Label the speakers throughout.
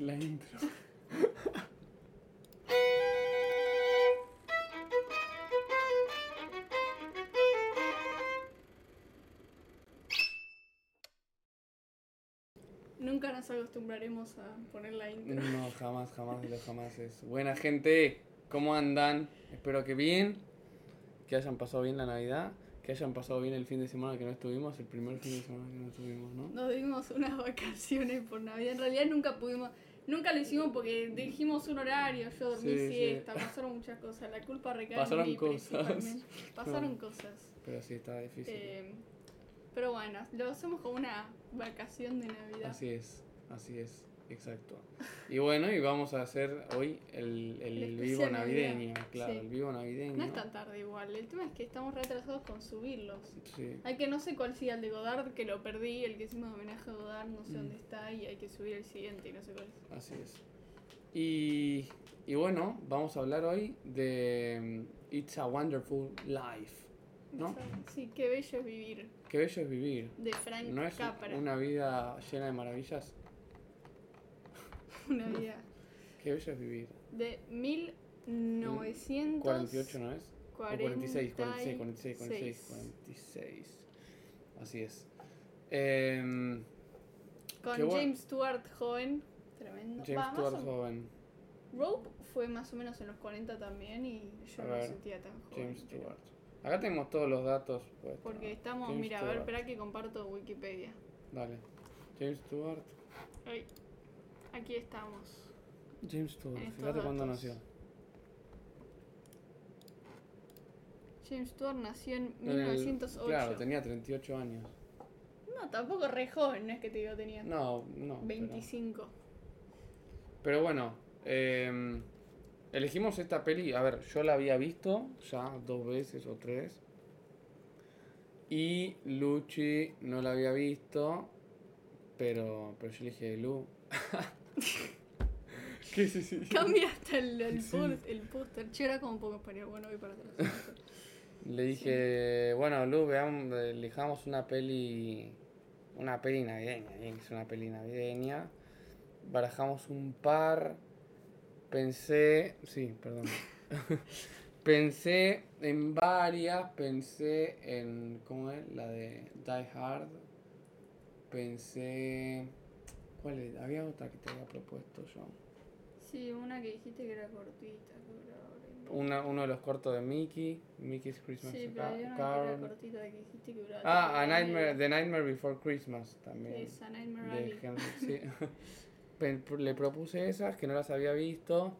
Speaker 1: La intro.
Speaker 2: Nunca nos acostumbraremos a poner la intro.
Speaker 1: No, jamás, jamás de los jamás es. Buena gente, ¿cómo andan? Espero que bien, que hayan pasado bien la Navidad, que hayan pasado bien el fin de semana que no estuvimos, el primer fin de semana que no estuvimos, ¿no?
Speaker 2: Nos dimos unas vacaciones por Navidad. En realidad nunca pudimos, nunca lo hicimos porque dijimos un horario, yo dormí
Speaker 1: Sí, sí.
Speaker 2: siesta, pasaron muchas cosas. La culpa recae
Speaker 1: Pasaron
Speaker 2: en mí
Speaker 1: cosas.
Speaker 2: principalmente. Pasaron
Speaker 1: No.
Speaker 2: cosas.
Speaker 1: Pero sí, estaba difícil.
Speaker 2: Eh, pero bueno, lo hacemos como una vacación de Navidad.
Speaker 1: Así es, así es, exacto. Y bueno, y vamos a hacer hoy el, el
Speaker 2: El
Speaker 1: vivo navideño,
Speaker 2: Navidad,
Speaker 1: claro,
Speaker 2: sí.
Speaker 1: el vivo navideño.
Speaker 2: No es tan tarde igual, el tema es que estamos retrasados con subirlos.
Speaker 1: Sí,
Speaker 2: Hay que no sé cuál siga el de Godard, que lo perdí, el que hicimos de homenaje a Godard, no sé
Speaker 1: Mm.
Speaker 2: dónde está, y hay que subir el siguiente y no sé cuál es.
Speaker 1: así es. Y, y bueno, vamos a hablar hoy de mm, It's a Wonderful Life, ¿no?
Speaker 2: Sí, qué bello es vivir.
Speaker 1: Qué bello es vivir.
Speaker 2: De Frank
Speaker 1: ¿No es
Speaker 2: Capra.
Speaker 1: una vida llena de maravillas?
Speaker 2: Una vida.
Speaker 1: Qué bello es vivir.
Speaker 2: De 1900.
Speaker 1: 48, ¿no es? O 46, 46, 46, 46, 46. Así es. Em,
Speaker 2: Con. James Stewart joven. Tremendo.
Speaker 1: James
Speaker 2: más
Speaker 1: Stewart joven.
Speaker 2: Rope fue más o menos en los 40 también y yo
Speaker 1: A
Speaker 2: no me sentía tan joven.
Speaker 1: James
Speaker 2: pero-
Speaker 1: Stewart. Acá tenemos todos los datos. puestos.
Speaker 2: Porque estamos,
Speaker 1: James
Speaker 2: mira, a ver,
Speaker 1: Stewart.
Speaker 2: espera que comparto Wikipedia.
Speaker 1: Dale. James Stewart.
Speaker 2: Ay, aquí estamos.
Speaker 1: James
Speaker 2: estos
Speaker 1: Fíjate cuándo nació.
Speaker 2: James Stewart nació en
Speaker 1: En el-
Speaker 2: 1908.
Speaker 1: claro, tenía 38 años.
Speaker 2: No, tampoco re joven, no es que te digo tenía
Speaker 1: No, no. pero-
Speaker 2: 25.
Speaker 1: Pero, bueno, eh, elegimos esta peli. A ver, yo la había visto ya dos veces o tres. Y Luchi no la había visto. Pero, pero yo le dije, Lu. ¿Qué sí, sí?
Speaker 2: Cambia hasta el, el,
Speaker 1: Sí.
Speaker 2: el póster. Che, era como poco español. Bueno, voy para atrás.
Speaker 1: Le dije, bueno, Lu, veamos, elijamos una peli. Una peli navideña. Bien, que es una peli navideña. Barajamos un par. Pensé. Sí, perdón. pensé en varias. Pensé en. ¿Cómo es? La de Die Hard. Pensé. ¿Cuál es? Había otra que te había propuesto yo.
Speaker 2: Sí, una que dijiste que era cortita. que.
Speaker 1: Una, uno de los cortos de Mickey. Mickey's Christmas
Speaker 2: Sí, pero había una que
Speaker 1: Carol.
Speaker 2: era cortita que dijiste que duraba.
Speaker 1: Ah, A Nightmare. The Nightmare Before Christmas también.
Speaker 2: Esa, Nightmare
Speaker 1: de
Speaker 2: Alley.
Speaker 1: Henry, sí. Le propuse esas que no las había visto.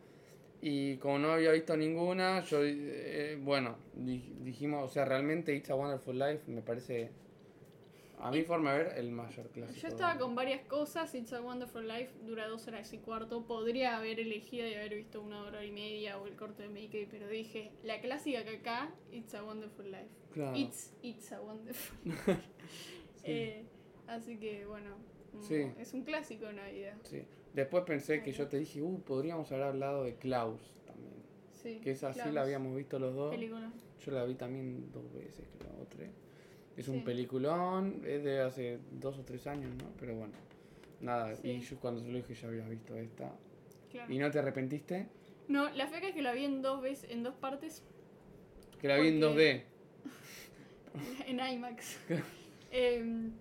Speaker 1: Y como no había visto ninguna, yo, eh, bueno, di- dijimos, o sea, realmente It's a Wonderful Life me parece, a mi forma de ver, el mayor clásico.
Speaker 2: Yo estaba con varias cosas. It's a Wonderful Life dura dos horas y cuarto. Podría haber elegido y haber visto una hora y media o el corto de Mickey, pero dije, la clásica que acá, It's a Wonderful Life.
Speaker 1: Claro.
Speaker 2: It's, it's a Wonderful Life. Eh, así que bueno,
Speaker 1: Sí.
Speaker 2: es un clásico de Navidad.
Speaker 1: Sí. Después pensé que yo te dije, uh, podríamos haber hablado de Klaus también.
Speaker 2: Sí,
Speaker 1: Que esa sí
Speaker 2: Klaus,
Speaker 1: la habíamos visto los dos.
Speaker 2: Película.
Speaker 1: Yo la vi también dos veces, creo, o tres. Es
Speaker 2: Sí.
Speaker 1: un peliculón, es de hace dos o tres años, ¿no? Pero bueno, nada,
Speaker 2: Sí.
Speaker 1: y yo cuando te lo dije ya habías visto esta.
Speaker 2: Claro.
Speaker 1: ¿Y no te arrepentiste?
Speaker 2: No, la feca es que la vi en dos veces, en dos partes,
Speaker 1: Que la vi en
Speaker 2: Porque-
Speaker 1: 2D.
Speaker 2: en IMAX. Em,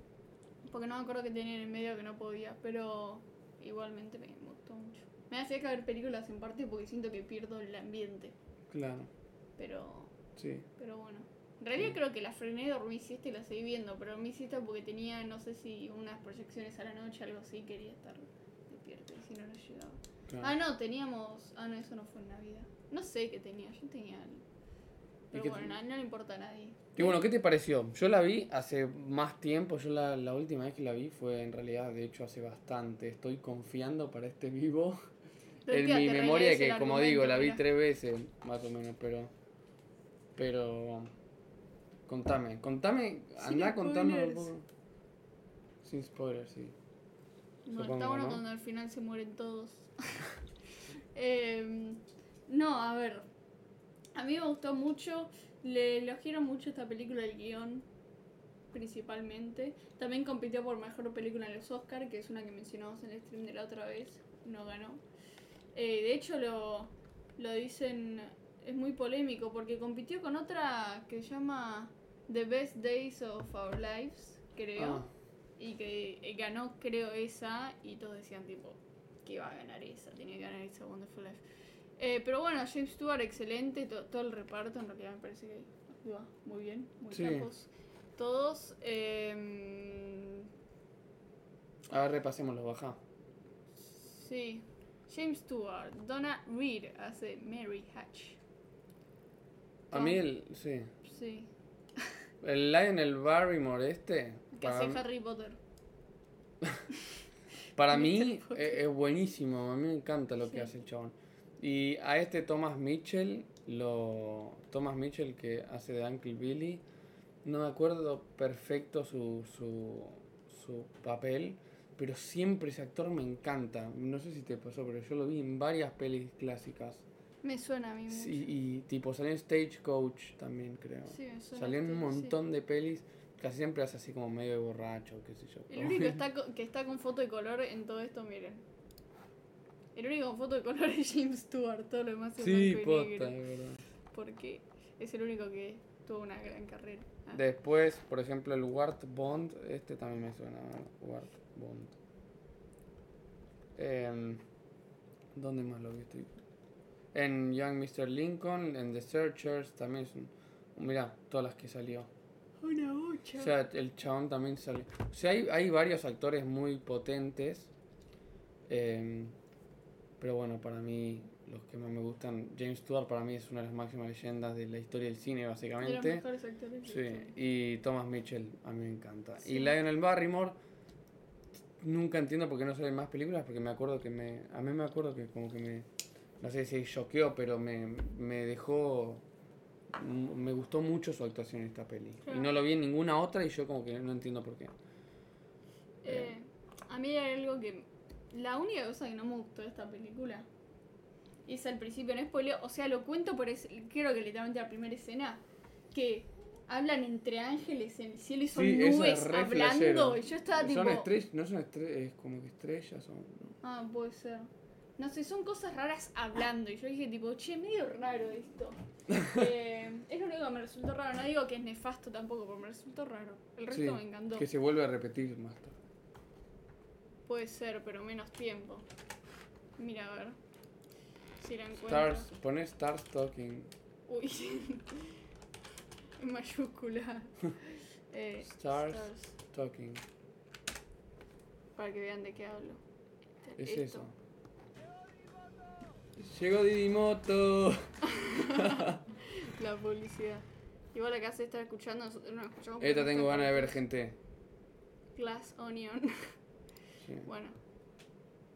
Speaker 2: porque no me acuerdo que tenía en el medio que no podía, pero igualmente me gustó mucho. Me hacía que ver películas en parte porque siento que pierdo el ambiente,
Speaker 1: Claro,
Speaker 2: pero
Speaker 1: sí.
Speaker 2: pero bueno. En realidad creo que la frené, dormí siesta y la seguí viendo, pero dormí siesta porque tenía, no sé si unas proyecciones a la noche, algo así, quería estar despierta y si no, no llegaba.
Speaker 1: claro.
Speaker 2: Ah, no, teníamos... Ah, no, eso no fue en Navidad. No sé qué tenía, yo tenía... Pero bueno, no, no le importa a nadie.
Speaker 1: Y bueno, ¿qué te pareció? Yo la vi hace más tiempo, yo la, la última vez que la vi fue en realidad, de hecho, hace bastante. Estoy confiando para este vivo en mi memoria, que como digo, la vi
Speaker 2: mirá.
Speaker 1: tres veces, más o menos, pero... Pero... Contame, contame, anda contando un
Speaker 2: spoilers.
Speaker 1: poco. Sin spoilers, sí.
Speaker 2: No,
Speaker 1: Supongo,
Speaker 2: está bueno
Speaker 1: ¿no?
Speaker 2: cuando al final se mueren todos. Em, no, a ver. A mí me gustó mucho. Le elogiaron mucho esta película, el guion, principalmente. También compitió por mejor película en los Oscar, que es una que mencionamos en el stream de la otra vez. no ganó. Eh, de hecho, lo, lo dicen, es muy polémico porque compitió con otra que se llama The Best Days of Our Lives, creo.
Speaker 1: Ah,
Speaker 2: Y que eh, ganó, creo, esa. Y todos decían, tipo, que iba a ganar esa. Tenía que ganar esa Wonderful Life. Eh, pero bueno, James Stewart, excelente. to- todo el reparto, en realidad me parece que actúa muy bien. Muy
Speaker 1: Sí.
Speaker 2: capos. Todos. eh,
Speaker 1: a ver, repasémoslo, baja.
Speaker 2: sí. James Stewart. Donna Reed hace Mary Hatch.
Speaker 1: A mí el, sí.
Speaker 2: Sí.
Speaker 1: El Lionel Barrymore este,
Speaker 2: Que hace Harry Potter.
Speaker 1: para mí
Speaker 2: Potter.
Speaker 1: es, es buenísimo, a mí me encanta lo que hace el chabón. Y a este Thomas Mitchell, lo Thomas Mitchell que hace de Uncle Billy, no me acuerdo perfecto su, su, su papel, pero siempre ese actor me encanta. No sé si te pasó, pero yo lo vi en varias pelis clásicas.
Speaker 2: Me suena a mí mucho.
Speaker 1: Sí, y tipo salió Stagecoach también, creo.
Speaker 2: Sí, me suena
Speaker 1: Salió en un
Speaker 2: bastante, sí.
Speaker 1: montón de pelis, casi siempre hace así como medio de borracho, qué sé yo.
Speaker 2: El único que está, co- que está con foto de color en todo esto, miren. El único con foto de color es James Stewart, todo lo demás es
Speaker 1: Sí,
Speaker 2: blanco y negro.
Speaker 1: de verdad.
Speaker 2: Porque es el único que tuvo una gran carrera. Ah,
Speaker 1: Después, por ejemplo, el Wart Bond, este también me suena, Wart Bond. Em, ¿Dónde más lo vi? Estoy- En Young Mr. Lincoln, en The Searchers, también es un... Mira, todas las que salió.
Speaker 2: Una bocha.
Speaker 1: O sea, el chabón también sale. O sea, hay, hay varios actores muy potentes. em, pero bueno, para mí, los que más me gustan, James Stewart para mí es una de las máximas leyendas de la historia del cine,
Speaker 2: de los
Speaker 1: básicamente.
Speaker 2: mejores actores.
Speaker 1: Sí, y Thomas Mitchell a mí me encanta.
Speaker 2: Sí.
Speaker 1: Y Lionel Barrymore, nunca entiendo por qué no salen más películas, porque me acuerdo que me. A mí me acuerdo que como que me. No sé si choqueó, pero me, me dejó. Me gustó mucho su actuación en esta peli. Y
Speaker 2: Claro.
Speaker 1: no lo vi en ninguna otra y yo como que no entiendo por qué.
Speaker 2: Eh, a mí hay algo que. La única cosa que no me gustó de esta película es al principio, no spoileo, o sea, lo cuento por es, creo que literalmente la primera escena, que hablan entre ángeles en el cielo y son
Speaker 1: Sí,
Speaker 2: nubes
Speaker 1: es
Speaker 2: hablando, y yo estaba tipo.
Speaker 1: Son estrellas, no son estrellas, es como que estrellas son. ¿no?
Speaker 2: Ah, puede ser. No sé, son cosas raras hablando. Y yo dije, tipo, che, medio raro esto. Eh, es lo único que me resultó raro. No digo que es nefasto tampoco, pero me resultó raro. El resto
Speaker 1: Sí,
Speaker 2: me encantó.
Speaker 1: Que se vuelve a repetir más tarde.
Speaker 2: Puede ser, pero menos tiempo. Mira, a ver. Si la encuentro.
Speaker 1: Stars, poné Stars Talking.
Speaker 2: Uy. en mayúscula. Eh,
Speaker 1: Stars. Talking.
Speaker 2: Para que vean de qué hablo.
Speaker 1: Es
Speaker 2: Esto.
Speaker 1: eso. Llegó Didimoto.
Speaker 2: La publicidad. Igual acá se está escuchando, nosotros no escuchamos.
Speaker 1: Esta tengo ganas de ver gente.
Speaker 2: Glass Onion.
Speaker 1: Sí.
Speaker 2: Bueno.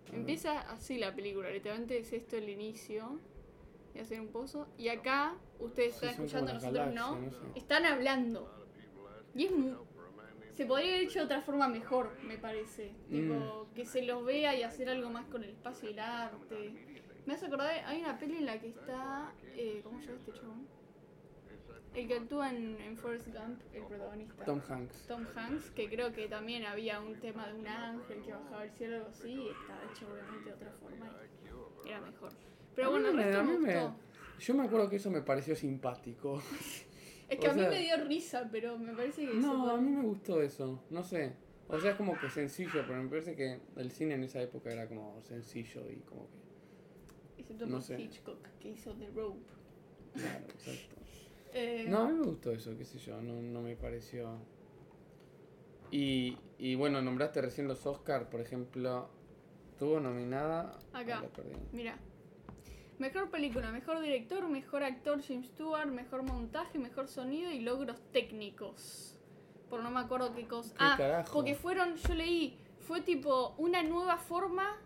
Speaker 1: A ver.
Speaker 2: Empieza así la película, literalmente es esto el inicio. Y hacer un pozo. Y acá, ustedes
Speaker 1: Sí,
Speaker 2: están escuchando, nosotros no.
Speaker 1: galaxias, no sé.
Speaker 2: Están hablando. Y es mu- Se podría haber hecho de otra forma mejor, me parece. Tipo,
Speaker 1: Mm.
Speaker 2: que se los vea y hacer algo más con el espacio y el arte. Me hace acordar, hay una peli en la que está. Eh, ¿Cómo se llama este chabón? El que actúa en, en Forrest Gump, el protagonista.
Speaker 1: Tom Hanks.
Speaker 2: Tom Hanks, que creo que también había un tema de un ángel que bajaba al cielo o algo así, y estaba hecho obviamente de otra forma y era mejor. Pero
Speaker 1: A
Speaker 2: bueno, el resto me
Speaker 1: mí me-
Speaker 2: gustó.
Speaker 1: Yo me acuerdo que eso me pareció simpático.
Speaker 2: Es que
Speaker 1: o
Speaker 2: a mí
Speaker 1: sea-
Speaker 2: me dio risa, pero me parece que
Speaker 1: No,
Speaker 2: eso
Speaker 1: a mí me gustó eso. No sé. O sea, es como que sencillo, pero me parece que el cine en esa época era como sencillo y como que.
Speaker 2: Excepto
Speaker 1: no sé.
Speaker 2: Hitchcock, que hizo The Rope.
Speaker 1: Claro, exacto.
Speaker 2: Eh,
Speaker 1: No, a mí me gustó eso, qué sé yo, no, no me pareció. Y, y bueno, nombraste recién los Oscar, por ejemplo. Tuvo nominada.
Speaker 2: Acá. Mira. Mejor película, mejor director, mejor actor James Stewart, mejor montaje, mejor sonido y logros técnicos. Por no me acuerdo qué cosa.
Speaker 1: ¿Qué
Speaker 2: ah,
Speaker 1: carajo?
Speaker 2: porque fueron, yo leí, fue tipo una nueva forma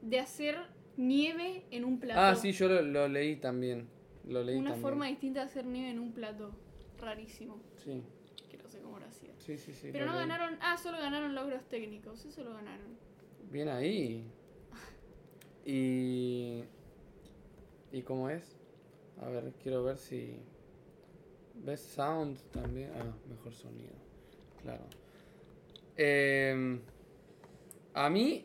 Speaker 2: de hacer nieve en un plato.
Speaker 1: Ah, sí, yo lo, lo leí también. Lo leí
Speaker 2: Una
Speaker 1: también.
Speaker 2: forma distinta de hacer nieve en un plato. Rarísimo.
Speaker 1: Sí,
Speaker 2: Que no sé cómo lo hacía.
Speaker 1: sí, sí. sí
Speaker 2: Pero no
Speaker 1: leí.
Speaker 2: ganaron. Ah, solo ganaron logros técnicos. Eso lo ganaron.
Speaker 1: Bien ahí. Y. ¿Y cómo es? A ver, quiero ver si. Best Sound también. Ah, mejor sonido. Claro. Em, a mí,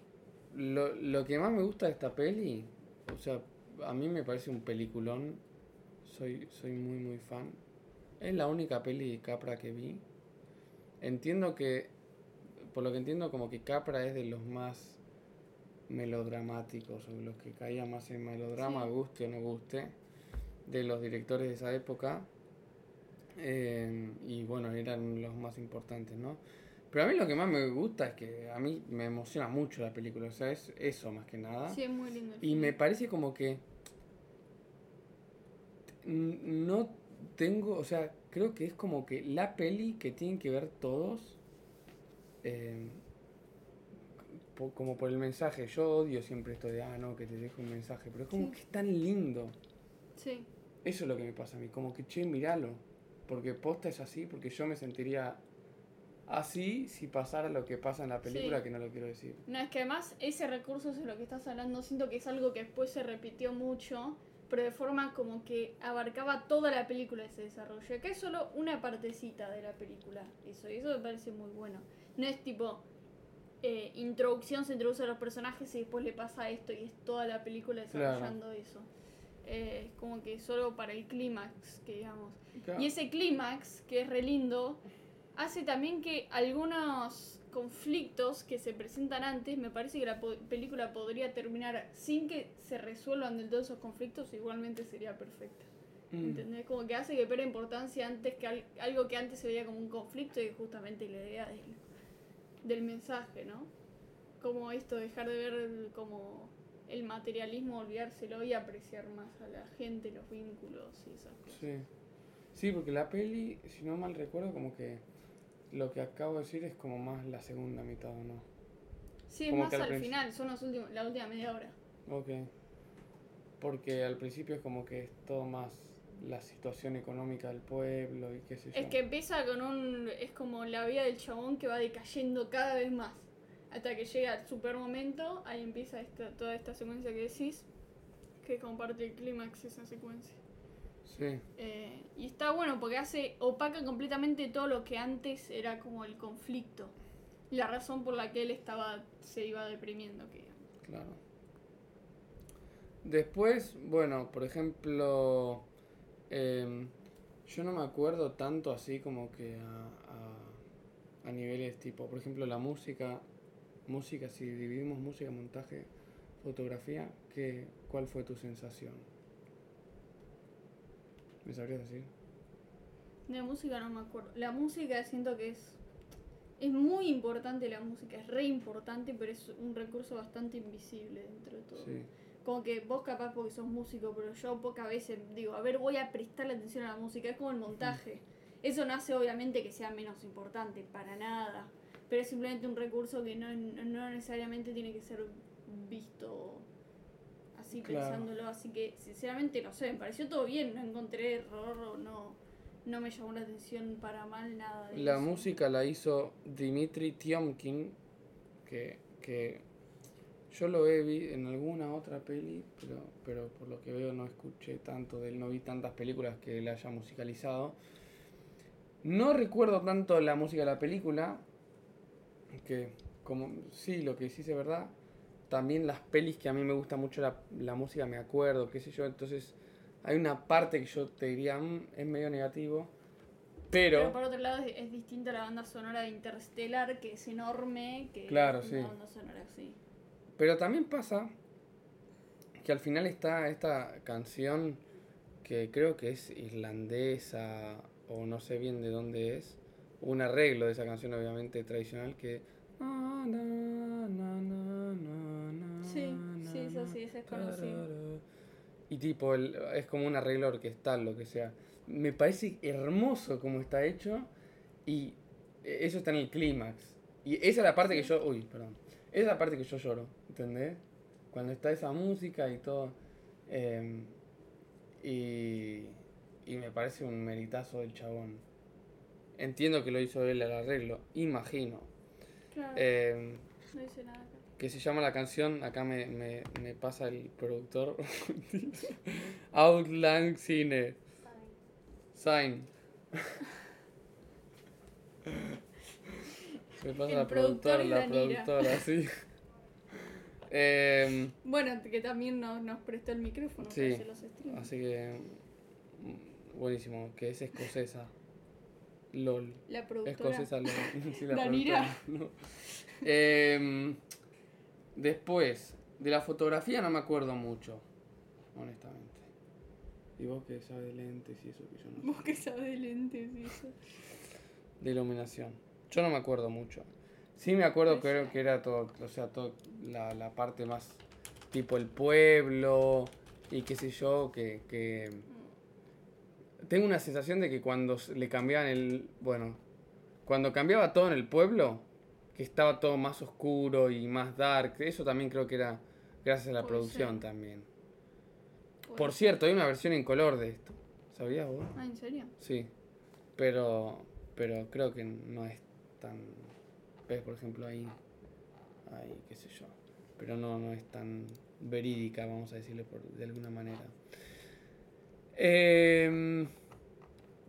Speaker 1: lo, lo que más me gusta de esta peli, o sea, a mí me parece un peliculón. Soy, soy muy, muy fan. Es la única peli de Capra que vi. Entiendo que, por lo que entiendo, como que Capra es de los más melodramáticos, o los que caía más en melodrama,
Speaker 2: Sí.
Speaker 1: guste o no guste, de los directores de esa época. Eh, y bueno, eran los más importantes, ¿no? Pero a mí lo que más me gusta es que a mí me emociona mucho la película, o sea, es eso más que nada.
Speaker 2: Sí, es muy lindo.
Speaker 1: Y me parece como que no tengo, o sea, creo que es como que la peli que tienen que ver todos, eh, po- como por el mensaje. Yo odio siempre esto de, ah, no, que te dejo un mensaje, pero es como
Speaker 2: Sí.
Speaker 1: que es tan lindo.
Speaker 2: Sí,
Speaker 1: Eso es lo que me pasa a mí, como que, che, miralo, porque posta es así, porque yo me sentiría así si pasara lo que pasa en la película,
Speaker 2: Sí.
Speaker 1: que no lo quiero decir.
Speaker 2: No, es que además ese recurso es de lo que estás hablando. Siento que es algo que después se repitió mucho, pero de forma como que abarcaba toda la película ese desarrollo. Acá es solo una partecita de la película, eso, y eso me parece muy bueno. No es tipo eh, introducción, se introduce a los personajes y después le pasa esto y es toda la película
Speaker 1: Claro.
Speaker 2: desarrollando eso. Eh, es como que solo para el clímax, que digamos.
Speaker 1: Claro.
Speaker 2: Y ese clímax, que es re lindo, hace también que algunos conflictos que se presentan antes, me parece que la po- película podría terminar sin que se resuelvan del todo esos conflictos, igualmente sería perfecta.
Speaker 1: Mm.
Speaker 2: ¿Entendés? Como que hace que pierda importancia antes que al- algo que antes se veía como un conflicto y justamente la idea del, del mensaje, ¿no? Como esto, dejar de ver el- como el materialismo, olvidárselo y apreciar más a la gente, los vínculos y esas cosas.
Speaker 1: Sí. Sí, porque la peli, si no mal recuerdo, como que lo que acabo de decir es como más la segunda mitad, ¿o no?
Speaker 2: Sí, es
Speaker 1: Como
Speaker 2: más
Speaker 1: al
Speaker 2: al
Speaker 1: principio-
Speaker 2: final, son los últimos, la última media hora.
Speaker 1: Ok. Porque al principio es como que es todo más la situación económica del pueblo y qué sé yo.
Speaker 2: Es que empieza con un. Es como la vida del chabón que va decayendo cada vez más. Hasta que llega al super momento, ahí empieza esta, toda esta secuencia que decís, que comparte el clímax esa secuencia.
Speaker 1: Sí,
Speaker 2: Eh, y está bueno porque hace. opaca completamente todo lo que antes era como el conflicto. La razón por la que él estaba. se iba deprimiendo, que
Speaker 1: claro. Después, bueno, por ejemplo, em, yo no me acuerdo tanto así como que a, a, a niveles tipo, por ejemplo, la música, música, si dividimos música, montaje, fotografía, ¿qué, ¿cuál fue tu sensación? ¿Me sabrías decir?
Speaker 2: De música no me acuerdo. La música siento que es. Es muy importante la música, es re importante, pero es un recurso bastante invisible dentro de todo.
Speaker 1: Sí,
Speaker 2: Como que vos capaz porque sos músico, pero yo pocas veces digo, a ver, voy a prestarle atención a la música, es como el montaje. Eso no hace obviamente que sea menos importante, para nada. Pero es simplemente un recurso que no, no necesariamente tiene que ser visto así
Speaker 1: Claro.
Speaker 2: pensándolo. Así que sinceramente no sé, me pareció todo bien, no encontré error o no, no me llamó la atención para mal nada. De
Speaker 1: La
Speaker 2: eso.
Speaker 1: música la hizo Dimitri Tiomkin, que, que yo lo he vi en alguna otra peli, pero, pero por lo que veo no escuché tanto de él, no vi tantas películas que él haya musicalizado. No recuerdo tanto la música de la película, que como sí, lo que sí es verdad, también las pelis que a mí me gusta mucho la, la música me acuerdo, qué sé yo, entonces hay una parte que yo te diría "Mm, es medio negativo,
Speaker 2: Pero por otro lado es, es distinta la banda sonora de Interstellar, que es enorme, que
Speaker 1: Claro,
Speaker 2: una
Speaker 1: sí.
Speaker 2: banda sonora así.
Speaker 1: Pero también pasa que al final está esta canción que creo que es irlandesa o no sé bien de dónde es. Un arreglo de esa canción obviamente tradicional que...
Speaker 2: Sí, sí, eso sí, ese es conocido.
Speaker 1: Y tipo, el- es como un arreglo orquestal, lo que sea. Me parece hermoso como está hecho y eso está en el clímax. Y esa es la parte que yo... Uy, perdón. Esa es la parte que yo lloro, ¿entendés? Cuando está esa música y todo. eh, y, y me parece un meritazo del chabón. Entiendo que lo hizo él al arreglo, imagino.
Speaker 2: Claro,
Speaker 1: Eh,
Speaker 2: no dice nada.
Speaker 1: Que se llama la canción, acá me, me, me pasa el productor, Outland Cine, Sign. Me pasa
Speaker 2: El
Speaker 1: la
Speaker 2: productor
Speaker 1: productora, la productora, sí. Em,
Speaker 2: Bueno, que también nos, nos prestó el micrófono
Speaker 1: Sí,
Speaker 2: para hacer los streams.
Speaker 1: así que. Buenísimo, que es escocesa. LOL.
Speaker 2: La productora.
Speaker 1: Escocesa LOL. Sí, la
Speaker 2: Danira.
Speaker 1: productora, no. Em, después, de la fotografía no me acuerdo mucho, honestamente. Y vos que sabes de lentes y eso que yo no sé.
Speaker 2: Vos que sabés de lentes y eso.
Speaker 1: De iluminación. Yo no me acuerdo mucho. Sí me acuerdo
Speaker 2: Puede
Speaker 1: creo que era todo, o sea, todo la, la parte más tipo el pueblo y qué sé yo, que, que... Tengo una sensación de que cuando le cambiaban el... Bueno, cuando cambiaba todo en el pueblo, que estaba todo más oscuro y más dark, eso también creo que era gracias a la
Speaker 2: Puede
Speaker 1: producción
Speaker 2: ser.
Speaker 1: también. Por cierto, hay una versión en color de esto. ¿Sabías vos?
Speaker 2: Ah, ¿en serio?
Speaker 1: Sí, pero, pero creo que no es tan... ¿Ves? Por ejemplo, ahí, ahí, qué sé yo. Pero no, no es tan verídica, vamos a decirle por, de alguna manera. Em,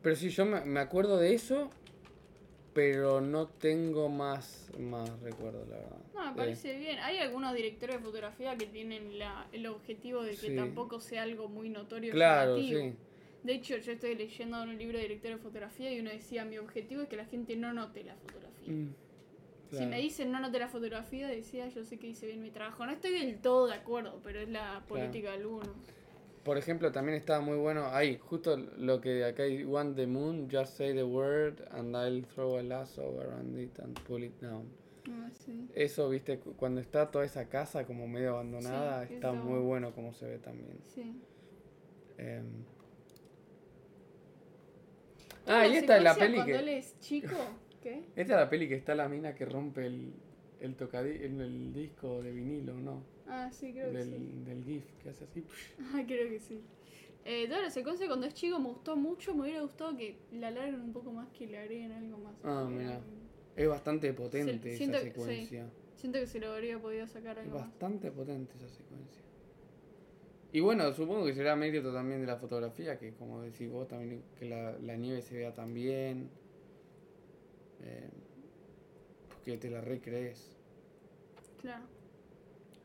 Speaker 1: pero sí, yo me, me acuerdo de eso, pero no tengo más, más recuerdos, la verdad.
Speaker 2: No, me
Speaker 1: Eh,
Speaker 2: parece bien. Hay algunos directores de fotografía que tienen la, el objetivo de que
Speaker 1: Sí.
Speaker 2: tampoco sea algo muy notorio.
Speaker 1: claro, sí.
Speaker 2: De hecho, yo estoy leyendo un libro de director de fotografía y uno decía, mi objetivo es que la gente no note la fotografía.
Speaker 1: Mm,
Speaker 2: Si
Speaker 1: claro.
Speaker 2: me dicen no note la fotografía, decía, yo sé que hice bien mi trabajo. No estoy del todo de acuerdo, pero es la política de algunos.
Speaker 1: Por ejemplo, también estaba muy bueno ahí, justo lo que acá hay, want the moon, just say the word and I'll throw a lasso around it and pull it down.
Speaker 2: Ah, sí.
Speaker 1: Eso, viste, cu- cuando está toda esa casa como medio abandonada,
Speaker 2: Sí,
Speaker 1: está
Speaker 2: eso.
Speaker 1: muy bueno como se ve también.
Speaker 2: Sí.
Speaker 1: Em. Ah, y esta es la peli
Speaker 2: Cuando él
Speaker 1: que...
Speaker 2: es chico, ¿qué?
Speaker 1: Esta es la peli que está la mina que rompe el, el, el, el disco de vinilo, ¿no?
Speaker 2: Ah, sí, creo que sí.
Speaker 1: del GIF que hace así.
Speaker 2: Ah, creo que sí. Eh, toda la secuencia cuando es chico me gustó mucho, me hubiera gustado que la alarguen un poco más, que le agreguen algo más.
Speaker 1: Ah,
Speaker 2: Eh,
Speaker 1: mira. Es bastante potente
Speaker 2: Se-
Speaker 1: esa
Speaker 2: siento que- sí.
Speaker 1: secuencia.
Speaker 2: Siento que se lo habría podido sacar
Speaker 1: Es
Speaker 2: algo más.
Speaker 1: bastante potente esa secuencia. Y bueno, supongo que será mérito también de la fotografía, que como decís vos, también que la, la nieve se vea tan bien. eh, porque te la recrees.
Speaker 2: Claro.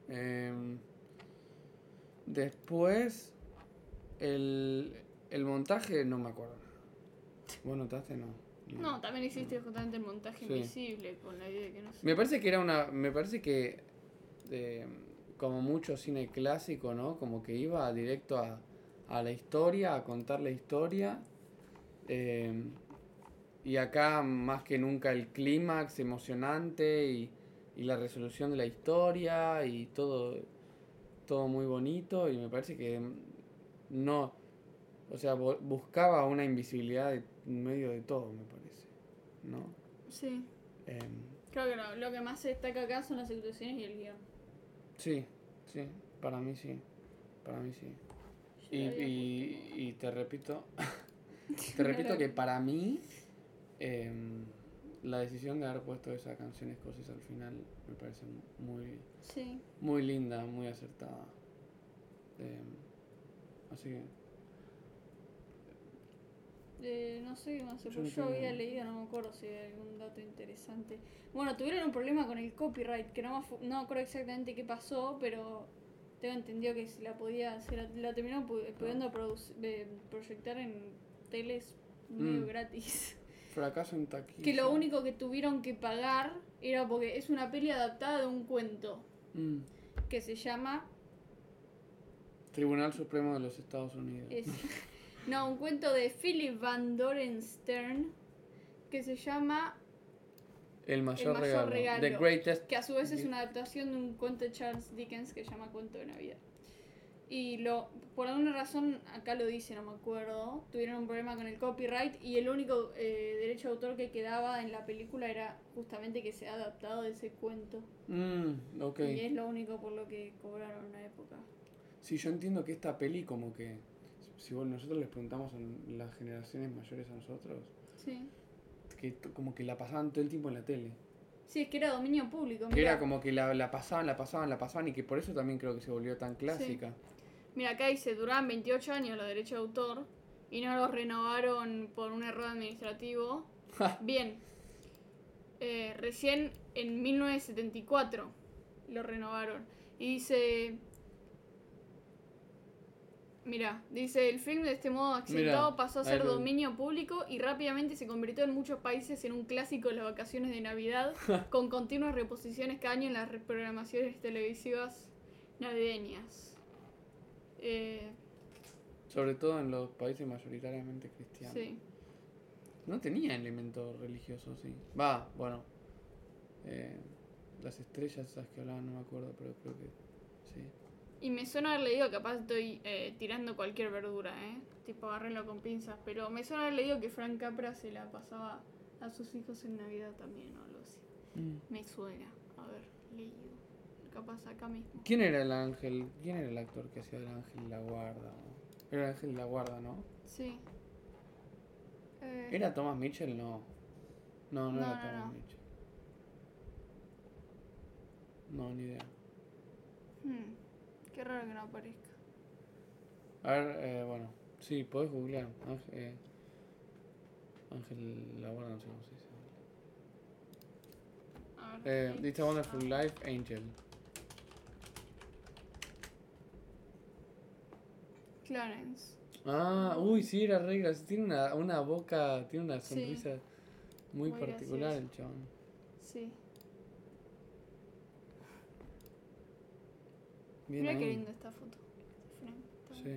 Speaker 1: Em, después, el, el montaje no me acuerdo. ¿Vos notaste? No.
Speaker 2: No, también existe justamente el montaje
Speaker 1: Sí.
Speaker 2: invisible con la idea de que no se...
Speaker 1: Me parece que era una. Me parece que. eh, como mucho cine clásico, ¿no? Como que iba directo a, a la historia, a contar la historia. eh, y acá más que nunca el clímax emocionante y, y la resolución de la historia y todo, todo muy bonito. Y me parece que no. O sea, bu- buscaba una invisibilidad de- en medio de todo, me parece. ¿No?
Speaker 2: Sí.
Speaker 1: Em,
Speaker 2: Creo que lo, lo que más se destaca acá son las actuaciones y el guion.
Speaker 1: Sí, sí, para mí sí, para mí sí. Y, y, y te repito, te repito que para mí em, la decisión de haber puesto esa canción escocesa al final me parece muy,
Speaker 2: Sí.
Speaker 1: muy linda, muy acertada. Em, así que,
Speaker 2: Eh, no sé qué más
Speaker 1: Yo no
Speaker 2: yo había leído, no me acuerdo si hay algún dato interesante. Bueno, tuvieron un problema con el copyright, que no me, no me acuerdo exactamente qué pasó, pero tengo entendido que se la podía, se la, la terminaron pu- pudiendo produc- eh, proyectar en teles medio
Speaker 1: Mm.
Speaker 2: gratis.
Speaker 1: fracaso en taquilla.
Speaker 2: Que lo único que tuvieron que pagar era porque es una peli adaptada de un cuento
Speaker 1: Mm,
Speaker 2: que se llama
Speaker 1: Tribunal Supremo de los Estados Unidos.
Speaker 2: Es- no, un cuento de Philip Van Doren Stern que se llama,
Speaker 1: El mayor,
Speaker 2: mayor
Speaker 1: regalo.
Speaker 2: regalo.
Speaker 1: The Greatest.
Speaker 2: que a su vez es una adaptación de un cuento de Charles Dickens que se llama Cuento de Navidad. Y lo, por alguna razón, acá lo dice, no me acuerdo, tuvieron un problema con el copyright y el único eh, derecho de autor que quedaba en la película era justamente que se ha adaptado de ese cuento.
Speaker 1: Mm.
Speaker 2: Y es lo único por lo que cobraron en la época.
Speaker 1: Sí, yo entiendo que esta peli como que, si vos- nosotros les preguntamos a las generaciones mayores a nosotros,
Speaker 2: Sí.
Speaker 1: que como que la pasaban todo el tiempo en la tele.
Speaker 2: Sí, es que era dominio público.
Speaker 1: Que era como que la, la pasaban, la pasaban, la pasaban y que por eso también creo que se volvió tan clásica.
Speaker 2: Mira, acá dice, duraban 28 años los derechos de autor y no los renovaron por un error administrativo. Bien, eh, recién en 1974 lo renovaron. Y dice. Mira, dice, el film de este modo accidentado pasó a ser dominio público y rápidamente se convirtió en muchos países en un clásico de las vacaciones de Navidad, con continuas reposiciones cada año en las programaciones televisivas navideñas. Eh,
Speaker 1: Sobre todo en los países mayoritariamente cristianos.
Speaker 2: sí.
Speaker 1: No tenía elementos religiosos, sí. Va, bueno. eh, las estrellas esas que hablaban, no me acuerdo, pero creo que sí.
Speaker 2: Y me suena haber leído, capaz estoy eh, tirando cualquier verdura, ¿eh? Tipo, agárrenlo con pinzas. Pero me suena haber leído que Frank Capra se la pasaba a sus hijos en Navidad también o algo así. Me suena haber leído. Capaz acá mismo.
Speaker 1: ¿Quién era el ángel? ¿Quién era el actor que hacía el ángel de la guarda? Era el ángel de la guarda, ¿no?
Speaker 2: Sí. Eh,
Speaker 1: ¿Era Thomas Mitchell? No. No, no,
Speaker 2: No,
Speaker 1: era
Speaker 2: no,
Speaker 1: Thomas
Speaker 2: no.
Speaker 1: Mitchell. No, ni idea.
Speaker 2: hmm, Qué raro que no aparezca.
Speaker 1: A ver, eh, bueno. Sí, podés googlear. Ángel, eh, ángel la guarda, no sé cómo se dice. Eh. This a Wonderful Life, Angel.
Speaker 2: Clarence.
Speaker 1: Ah, uy, sí, era regla. Tiene una, una boca, tiene una
Speaker 2: Sí.
Speaker 1: sonrisa muy,
Speaker 2: Muy
Speaker 1: particular
Speaker 2: gracioso.
Speaker 1: el chabón.
Speaker 2: Sí.
Speaker 1: Bien
Speaker 2: Mira qué
Speaker 1: ahí.
Speaker 2: linda esta foto.
Speaker 1: Sí.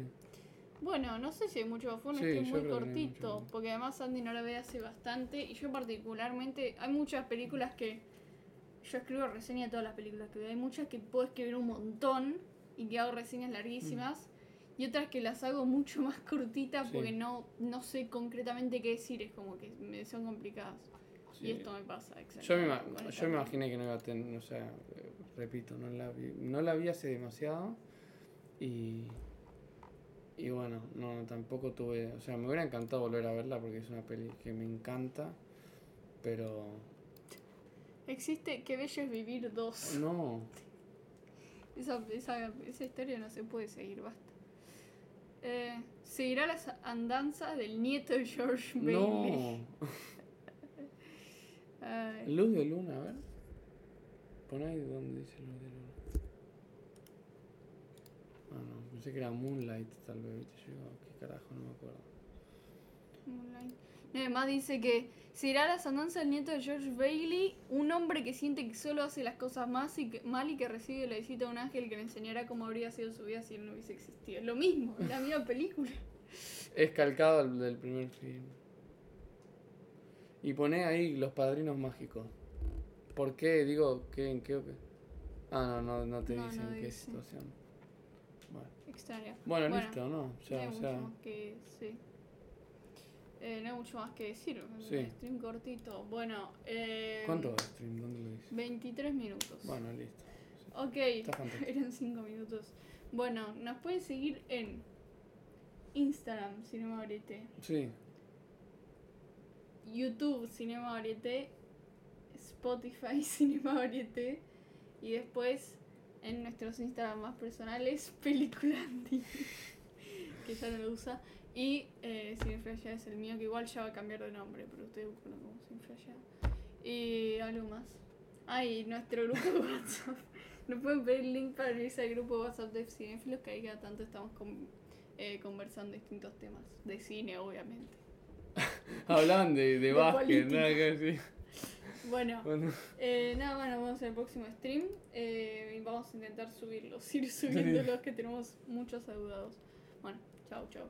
Speaker 2: Bueno, no sé si hay mucho fue un
Speaker 1: Sí, yo
Speaker 2: muy
Speaker 1: no
Speaker 2: cortito, porque además Andy no la ve hace bastante y yo particularmente, hay muchas películas que yo escribo reseña de todas las películas que veo, hay muchas que puedo escribir un montón y que hago reseñas larguísimas y otras que las hago mucho más cortitas
Speaker 1: Sí.
Speaker 2: porque no, no sé concretamente qué decir, es como que me son complicadas.
Speaker 1: Sí.
Speaker 2: Y esto me pasa,
Speaker 1: Yo me, yo me imaginé que no iba a tener, o sea, repito, no la vi, no la vi hace demasiado y, y bueno, no, tampoco tuve, o sea, me hubiera encantado volver a verla porque es una peli que me encanta, pero
Speaker 2: Existe, qué bello es vivir dos.
Speaker 1: no,
Speaker 2: Esa, esa, esa historia no se puede seguir, basta. Eh, seguirá las andanzas del nieto de George Bailey.
Speaker 1: no, luz de luna, a ver, pon ahí donde dice luz de luna. Ah, no, pensé que era Moonlight tal vez, digo, qué carajo, no me acuerdo.
Speaker 2: Moonlight. Además dice que seguirá las andanzas del nieto de George Bailey, un hombre que siente que solo hace las cosas más y que- mal y que recibe la visita de un ángel que le enseñará cómo habría sido su vida si él no hubiese existido. Lo mismo, la misma película.
Speaker 1: Es calcado el del primer film. Y pone ahí los padrinos mágicos. ¿Por qué? Digo, ¿qué, ¿en qué? o qué? Ah, no, no, no te
Speaker 2: No,
Speaker 1: dicen
Speaker 2: no
Speaker 1: qué
Speaker 2: dice.
Speaker 1: situación. Bueno,
Speaker 2: Extraño.
Speaker 1: bueno,
Speaker 2: Bueno,
Speaker 1: listo, ¿no? o
Speaker 2: mucho
Speaker 1: sea,
Speaker 2: más que sí. Eh, no hay mucho más que decir.
Speaker 1: Sí.
Speaker 2: Stream cortito. Bueno, eh,
Speaker 1: ¿cuánto stream? ¿Dónde lo dice?
Speaker 2: 23 minutos.
Speaker 1: Bueno, listo.
Speaker 2: ok,
Speaker 1: Está fantástico.
Speaker 2: eran 5 minutos. Bueno, nos pueden seguir en Instagram, Cinema Varieté,
Speaker 1: Sí,
Speaker 2: YouTube, Cinema Varieté, Spotify, Cinema Varieté, y después en nuestros Instagram más personales, Peliculandi, que ya no lo usa, y eh, es el mío, que igual ya va a cambiar de nombre, pero ustedes buscan como Cineflashea. Y algo más. Ah, y nuestro grupo de WhatsApp. Nos pueden pedir el link para unirse al grupo de WhatsApp de Cinefilos, que ahí cada tanto estamos con- eh, conversando distintos temas. De cine, obviamente.
Speaker 1: hablaban de, de
Speaker 2: De
Speaker 1: básquet,
Speaker 2: política.
Speaker 1: nada que decir.
Speaker 2: Bueno,
Speaker 1: Bueno,
Speaker 2: eh, nada, bueno, vamos a hacer el próximo stream eh, y vamos a intentar subirlos, ir subiendo los que tenemos muchos saludados. Bueno, chao, chao.